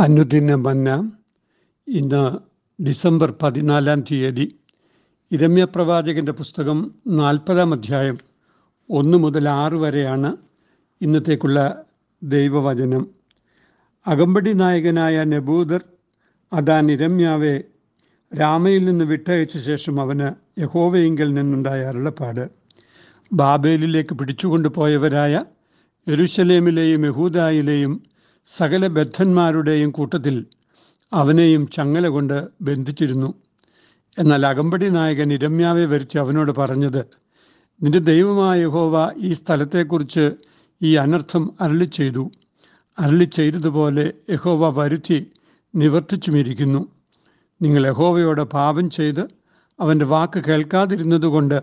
അനുദിന മന്ന ഇന്ന് ഡിസംബർ പതിനാലാം തീയതി ഇരമ്യ പ്രവാചകന്റെ പുസ്തകം നാൽപ്പതാം അധ്യായം ഒന്ന് മുതൽ ആറ് വരെയാണ് ഇന്നത്തേക്കുള്ള ദൈവവചനം. അകമ്പടി നായകനായ നെബൂദർ അതാൻ ഇരമ്യാവെ രാമയിൽ നിന്ന് വിട്ടയച്ച ശേഷം അവന് യഹോവയെങ്കിൽ നിന്നുണ്ടായ അരുളപ്പാട്. ബാബേലിലേക്ക് പിടിച്ചുകൊണ്ടുപോയവരായ യെരുശലേമിലെയും യഹൂദായിലെയും സകല ബദ്ധന്മാരുടെയും കൂട്ടത്തിൽ അവനെയും ചങ്ങല കൊണ്ട് ബന്ധിച്ചിരുന്നു. എന്നാൽ അകമ്പടി നായകൻ ഇരമ്യാവെ വരിച്ച് അവനോട് പറഞ്ഞത് നിന്റെ ദൈവമായ ഹോവ ഈ സ്ഥലത്തെക്കുറിച്ച് ഈ അനർത്ഥം അരളി ചെയ്തു അരളി ചെയ്തതുപോലെ യഹോവ വരുത്തി നിവർത്തിച്ചുമിരിക്കുന്നു. നിങ്ങൾ യഹോവയോട് പാപം ചെയ്ത് അവന്റെ വാക്ക് കേൾക്കാതിരുന്നതുകൊണ്ട്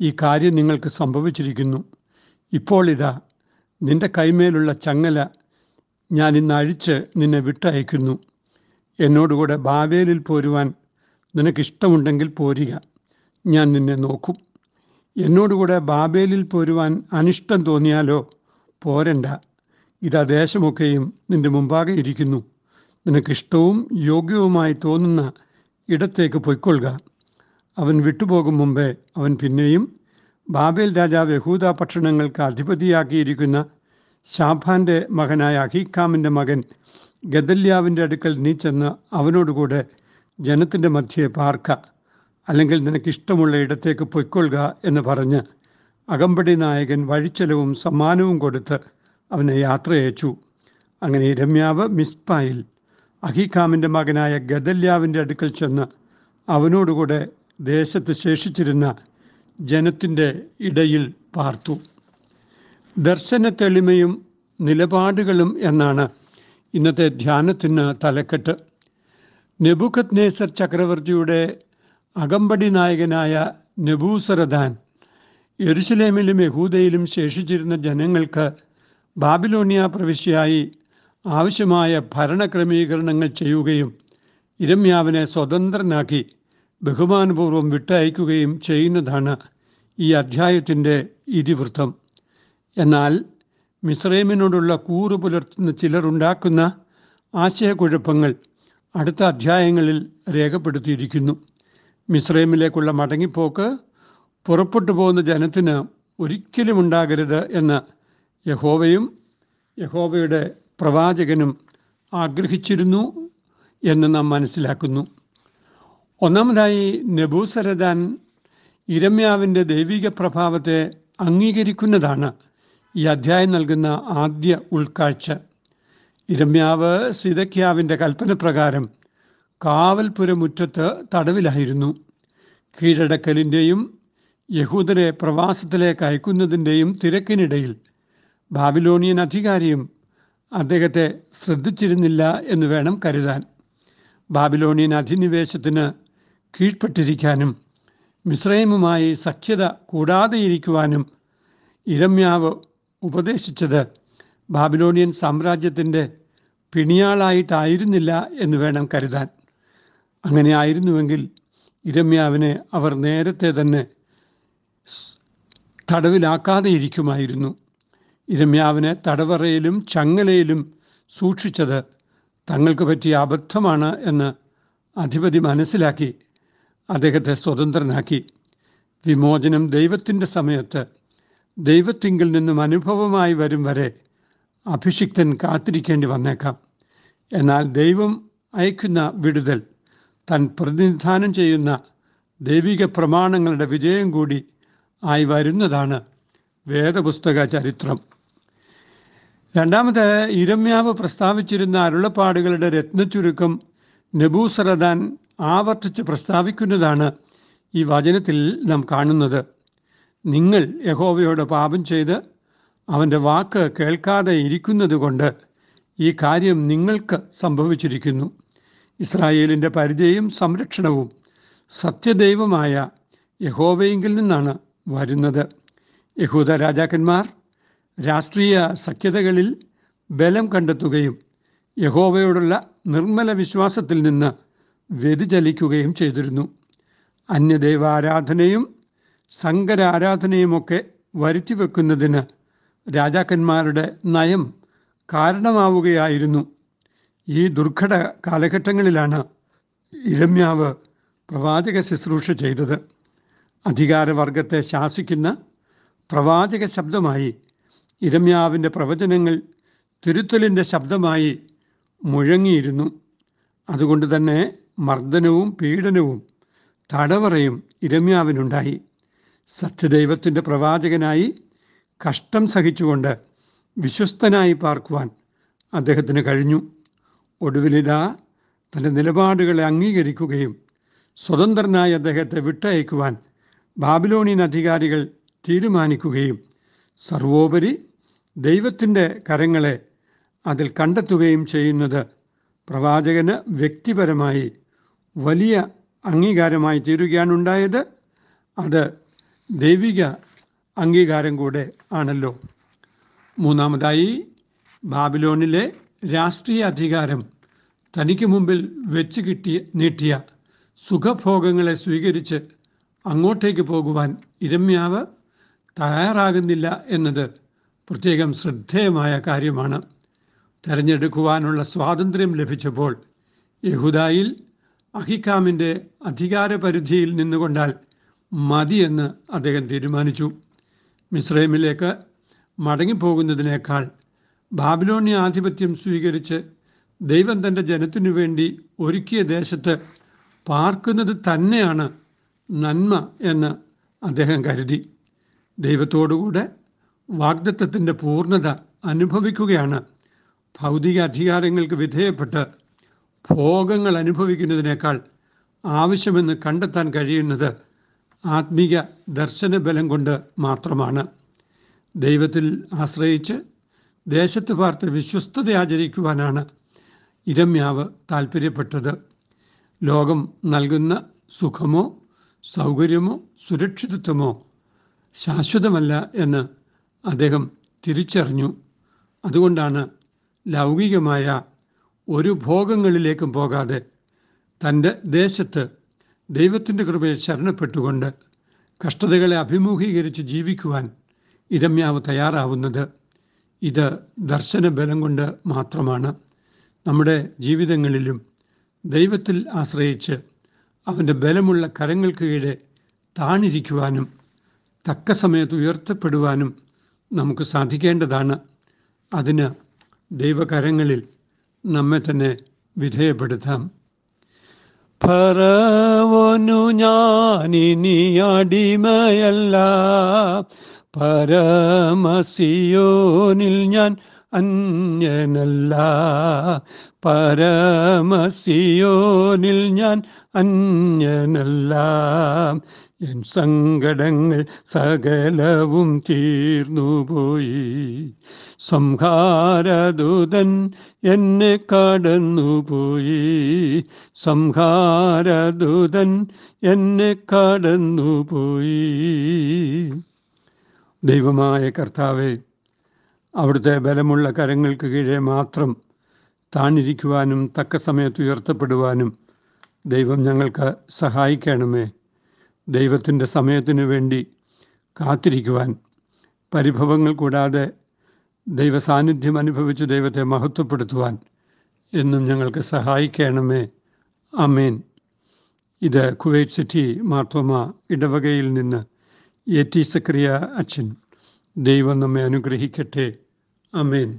ഈ കാര്യം നിങ്ങൾക്ക് സംഭവിച്ചിരിക്കുന്നു. ഇപ്പോൾ ഇതാ നിന്റെ കൈമേലുള്ള ചങ്ങല ഞാൻ ഇന്ന് അഴിച്ച് നിന്നെ വിട്ടയക്കുന്നു. എന്നോടുകൂടെ ബാവേലിൽ പോരുവാൻ നിനക്കിഷ്ടമുണ്ടെങ്കിൽ പോരുക. ഞാൻ നിന്നെ നോക്കും. എന്നോടുകൂടെ ബാബേലിൽ പോരുവാൻ അനിഷ്ടം തോന്നിയാലോ പോരണ്ട. ഇതാ ദേശമൊക്കെയും നിന്റെ മുമ്പാകെ ഇരിക്കുന്നു. നിനക്കിഷ്ടവും യോഗ്യവുമായി തോന്നുന്ന ഇടത്തേക്ക് പൊയ്ക്കൊള്ളുക. അവൻ വിട്ടുപോകും മുമ്പേ അവൻ പിന്നെയും ബാബേൽ രാജാവ് യഹൂദ പട്ടണങ്ങൾക്ക് അധിപതിയാക്കിയിരിക്കുന്ന ഷാഫാന്റെ മകനായ അഹീക്കാമിന്റെ മകൻ ഗദല്യാവിന്റെ അടുക്കൽ നീ ചെന്ന് അവനോടുകൂടെ ജനത്തിന്റെ മധ്യയെ പാർക്ക. അല്ലെങ്കിൽ നിനക്കിഷ്ടമുള്ള ഇടത്തേക്ക് പൊയ്ക്കൊള്ളുക എന്ന് പറഞ്ഞ് അകമ്പടി നായകൻ വഴിച്ചെലവും സമ്മാനവും കൊടുത്ത് അവനെ യാത്രയച്ചു അങ്ങനെ രമ്യാവ് മിസ്പായിൽ അഹീഖാമിന്റെ മകനായ ഗദല്യാവിന്റെ അടുക്കൽ ചെന്ന് അവനോടുകൂടെ ദേശത്ത് ശേഷിച്ചിരുന്ന ജനത്തിന്റെ ഇടയിൽ പാർത്തു. ദർശന തെളിമയും നിലപാടുകളും എന്നാണ് ഇന്നത്തെ ധ്യാനത്തിന് തലക്കെട്ട്. നെബുഖത് നേസർ ചക്രവർത്തിയുടെ അകമ്പടി നായകനായ നെബൂസറദാൻ യെരുസലേമിലും യഹൂദയിലും ശേഷിച്ചിരുന്ന ജനങ്ങൾക്ക് ബാബിലോണിയ പ്രവിശ്യയായി ആവശ്യമായ ഭരണക്രമീകരണങ്ങൾ ചെയ്യുകയും ഇരമ്യാവിനെ സ്വതന്ത്രനാക്കി ബഹുമാനപൂർവം വിട്ടയക്കുകയും ചെയ്യുന്നതാണ് ഈ അധ്യായത്തിന്റെ ഇതിവൃത്തം. എന്നാൽ മിസ്രൈമിനോടുള്ള കൂറു പുലർത്തുന്ന ചിലർ ഉണ്ടാക്കുന്ന ആശയക്കുഴപ്പങ്ങൾ അടുത്ത അധ്യായങ്ങളിൽ രേഖപ്പെടുത്തിയിരിക്കുന്നു. മിസ്രൈമിലേക്കുള്ള മടങ്ങിപ്പോക്ക് പുറപ്പെട്ടു പോകുന്ന ജനത്തിന് ഒരിക്കലും ഉണ്ടാകരുത് എന്ന് യഹോവയും യഹോവയുടെ പ്രവാചകനും ആഗ്രഹിച്ചിരുന്നു എന്ന് നാം മനസ്സിലാക്കുന്നു. ഒന്നാമതായി നെബൂസരദാൻ ഇരമ്യാവിന്റെ ദൈവിക പ്രഭാവത്തെ അംഗീകരിക്കുന്നതാണ്. ഈ അധ്യായം നൽകുന്ന ആദ്യ ഉൾക്കാഴ്ച. ഇരമ്യാവ് സിതക്യാവിന്റെ കൽപ്പന പ്രകാരം കാവൽപുരമുറ്റത്ത് തടവിലായിരുന്നു. കീഴടക്കലിന്റെയും യഹൂദരെ പ്രവാസത്തിലേക്ക് അയക്കുന്നതിന്റെയും തിരക്കിനിടയിൽ ബാബിലോണിയൻ അധികാരിയും അദ്ദേഹത്തെ ശ്രദ്ധിച്ചിരുന്നില്ല എന്ന് വേണം കരുതാൻ. ബാബിലോണിയൻ അധിനിവേശത്തിന് കീഴ്പ്പെട്ടിരിക്കാനും മിശ്രൈമുമായി സഖ്യത കൂടാതെയിരിക്കുവാനും ഇരമ്യാവ് ഉപദേശിച്ചത് ബാബിലോണിയൻ സാമ്രാജ്യത്തിന്റെ പിണിയാളായിട്ടായിരുന്നില്ല എന്ന് വേണം കരുതാൻ. അങ്ങനെ ആയിരുന്നുവെങ്കിൽ ഇരമ്യാവിനെ അവർ നേരത്തെ തന്നെ തടവിലാക്കാതെ ഇരിക്കുമായിരുന്നു. ഇരമ്യാവിനെ തടവറയിലും ചങ്ങലയിലും സൂക്ഷിച്ചത് തങ്ങൾക്ക് പറ്റിയ അബദ്ധമാണ് എന്ന് അധിപതി മനസ്സിലാക്കി അദ്ദേഹത്തെ സ്വതന്ത്രനാക്കി. വിമോചനം ദൈവത്തിന്റെ സമയത്ത് ദൈവത്തിങ്കിൽ നിന്നും അനുഭവമായി വരും വരെ അഭിഷിക്തൻ കാത്തിരിക്കേണ്ടി വന്നേക്കാം. എന്നാൽ ദൈവം അയക്കുന്ന വിടുതൽ തൻ പ്രതിനിധാനം ചെയ്യുന്ന ദൈവിക പ്രമാണങ്ങളുടെ വിജയം കൂടി ആയി വരുന്നതാണ് വേദപുസ്തക ചരിത്രം. രണ്ടാമത് ഇരമ്യാവ് പ്രസ്താവിച്ചിരുന്ന അരുളപ്പാടുകളുടെ രത്നച്ചുരുക്കം നെബൂസറദാൻ ആവർത്തിച്ച് പ്രസ്താവിക്കുന്നതാണ് ഈ വചനത്തിൽ നാം കാണുന്നത്. നിങ്ങൾ യഹോവയോട് പാപം ചെയ്ത് അവന്റെ വാക്ക് കേൾക്കാതെ ഇരിക്കുന്നത് കൊണ്ട് ഈ കാര്യം നിങ്ങൾക്ക് സംഭവിച്ചിരിക്കുന്നു. ഇസ്രായേലിന്റെ പരിചയവും സംരക്ഷണവും സത്യദൈവമായ യഹോവയെങ്കിൽ നിന്നാണ് വരുന്നത്. യഹൂദ രാജാക്കന്മാർ രാഷ്ട്രീയ സഖ്യതകളിൽ ബലം കണ്ടെത്തുകയും യഹോവയോടുള്ള നിർമ്മല വിശ്വാസത്തിൽ നിന്ന് വ്യതിചലിക്കുകയും ചെയ്തിരുന്നു. അന്യദൈവാരാധനയും സങ്കര ആരാധനയുമൊക്കെ വരുത്തി വെക്കുന്നതിന് രാജാക്കന്മാരുടെ നയം കാരണമാവുകയായിരുന്നു. ഈ ദുർഘട കാലഘട്ടങ്ങളിലാണ് ഇരമ്യാവ് പ്രവാചക ശുശ്രൂഷ ചെയ്തത്. അധികാരവർഗത്തെ ശാസിക്കുന്ന പ്രവാചക ശബ്ദമായി ഇരമ്യാവിന്റെ പ്രവചനങ്ങൾ തിരുത്തലിന്റെ ശബ്ദമായി മുഴങ്ങിയിരുന്നു. അതുകൊണ്ട് തന്നെ മർദ്ദനവും പീഡനവും തടവറയും ഇരമ്യാവിനുണ്ടായി. സത്യദൈവത്തിന്റെ പ്രവാചകനായി കഷ്ടം സഹിച്ചുകൊണ്ട് വിശ്വസ്തനായി പാർക്കുവാൻ അദ്ദേഹത്തിന് കഴിഞ്ഞു. ഒടുവിലിതാ തന്റെ നിലപാടുകളെ അംഗീകരിക്കുകയും സ്വതന്ത്രനായി അദ്ദേഹത്തെ വിട്ടയക്കുവാൻ ബാബിലോണിയൻ അധികാരികൾ തീരുമാനിക്കുകയും സർവോപരി ദൈവത്തിന്റെ കരങ്ങളെ അതിൽ കണ്ടെത്തുകയും ചെയ്യുന്നത് പ്രവാചകന് വ്യക്തിപരമായി വലിയ അംഗീകാരമായി തീരുകയാണുണ്ടായത്. അത് ദൈവിക അംഗീകാരം കൂടെ ആണല്ലോ. മൂന്നാമതായി ബാബിലോണിലെ രാഷ്ട്രീയ അധികാരം തനിക്ക് മുമ്പിൽ വെച്ച് കിട്ടിയ നീട്ടിയ സുഖഭോഗങ്ങളെ സ്വീകരിച്ച് അങ്ങോട്ടേക്ക് പോകുവാൻ ഇരമ്യാവ് തയ്യാറാകുന്നില്ല എന്നത് പ്രത്യേകം ശ്രദ്ധേയമായ കാര്യമാണ്. തെരഞ്ഞെടുക്കുവാനുള്ള സ്വാതന്ത്ര്യം ലഭിച്ചപ്പോൾ യഹുദായിൽ അഹിക്കാമിന്റെ അധികാരപരിധിയിൽ നിന്നുകൊണ്ടാൽ മതിയെന്ന് അദ്ദേഹം തീരുമാനിച്ചു. മിസ്രൈമിലേക്ക് മടങ്ങിപ്പോകുന്നതിനേക്കാൾ ബാബിലോണിയ ആധിപത്യം സ്വീകരിച്ച് ദൈവം തന്റെ ജനത്തിനു വേണ്ടി ഒരുക്കിയ ദേശത്ത് പാർക്കുന്നത് തന്നെയാണ് നന്മ എന്ന് അദ്ദേഹം കരുതി. ദൈവത്തോടുകൂടെ വാഗ്ദത്വത്തിന്റെ പൂർണത അനുഭവിക്കുകയാണ്. ഭൗതിക അധികാരങ്ങൾക്ക് വിധേയപ്പെട്ട് ഭോഗങ്ങൾ അനുഭവിക്കുന്നതിനേക്കാൾ ആവശ്യമെന്ന് കണ്ടെത്താൻ കഴിയുന്നത് ആത്മീക ദർശന ബലം കൊണ്ട് മാത്രമാണ്. ദൈവത്തിൽ ആശ്രയിച്ച് ദേശത്ത് പാർത്ത് വിശ്വസ്തത ആചരിക്കുവാനാണ് ഇരമ്യാവ് താല്പര്യപ്പെട്ടത് ലോകം നൽകുന്ന സുഖമോ സൗകര്യമോ സുരക്ഷിതത്വമോ ശാശ്വതമല്ല എന്ന് അദ്ദേഹം തിരിച്ചറിഞ്ഞു. അതുകൊണ്ടാണ് ലൗകികമായ ഒരു ഭോഗങ്ങളിലേക്കും പോകാതെ തന്റെ ദേശത്ത് ദൈവത്തിന്റെ കൃപയിൽ ശരണപ്പെട്ടുകൊണ്ട് കഷ്ടതകളെ അഭിമുഖീകരിച്ച് ജീവിക്കുവാൻ ഇരമ്യാവ് തയ്യാറാവുന്നത് ഇത് ദർശന ബലം കൊണ്ട് മാത്രമാണ്. നമ്മുടെ ജീവിതങ്ങളിലും ദൈവത്തിൽ ആശ്രയിച്ച് അവന്റെ ബലമുള്ള കരങ്ങൾക്ക് കീഴെ താണിരിക്കുവാനും തക്ക സമയത്ത് ഉയർത്തപ്പെടുവാനും നമുക്ക് സാധിക്കേണ്ടതാണ്. അതിന് ദൈവകരങ്ങളിൽ നമ്മെ തന്നെ വിധേയപ്പെടുത്താം. ഫറവോനു ഞാനിനി അടിമയല്ല. പരമസിയോനിൽ ഞാൻ അന്യനല്ല. പരമസിയോനിൽ ഞാൻ അന്യനല്ല. എൻ സങ്കടങ്ങൾ സകലവും തീർന്നുപോയി സംഹാരദൂതൻ എന്നെ കടന്നുപോയി സംഹാരദൂതൻ എന്നെ കടന്നുപോയി ദൈവമായ കർത്താവെ അവിടുത്തെ ബലമുള്ള കരങ്ങൾക്ക് കീഴെ മാത്രം താണിരിക്കുവാനും തക്ക സമയത്ത് ഉയർത്തപ്പെടുവാനും ദൈവം ഞങ്ങൾക്ക് സഹായിക്കണമേ. ദൈവത്തിന്റെ സമയത്തിനു വേണ്ടി കാത്തിരിക്കുവാൻ പരിഭവങ്ങൾ കൂടാതെ ദൈവസാന്നിധ്യം അനുഭവിച്ച് ദൈവത്തെ മഹത്വപ്പെടുത്തുവാൻ എന്നും ഞങ്ങൾക്ക് സഹായിക്കണമേ. അമേൻ ഇത് കുവൈറ്റ് സിറ്റി മാർത്തോമ ഇടവകയിൽ നിന്ന് എ ടി സക്രിയ അച്ഛൻ. ദൈവം നമ്മെ അനുഗ്രഹിക്കട്ടെ. അമേൻ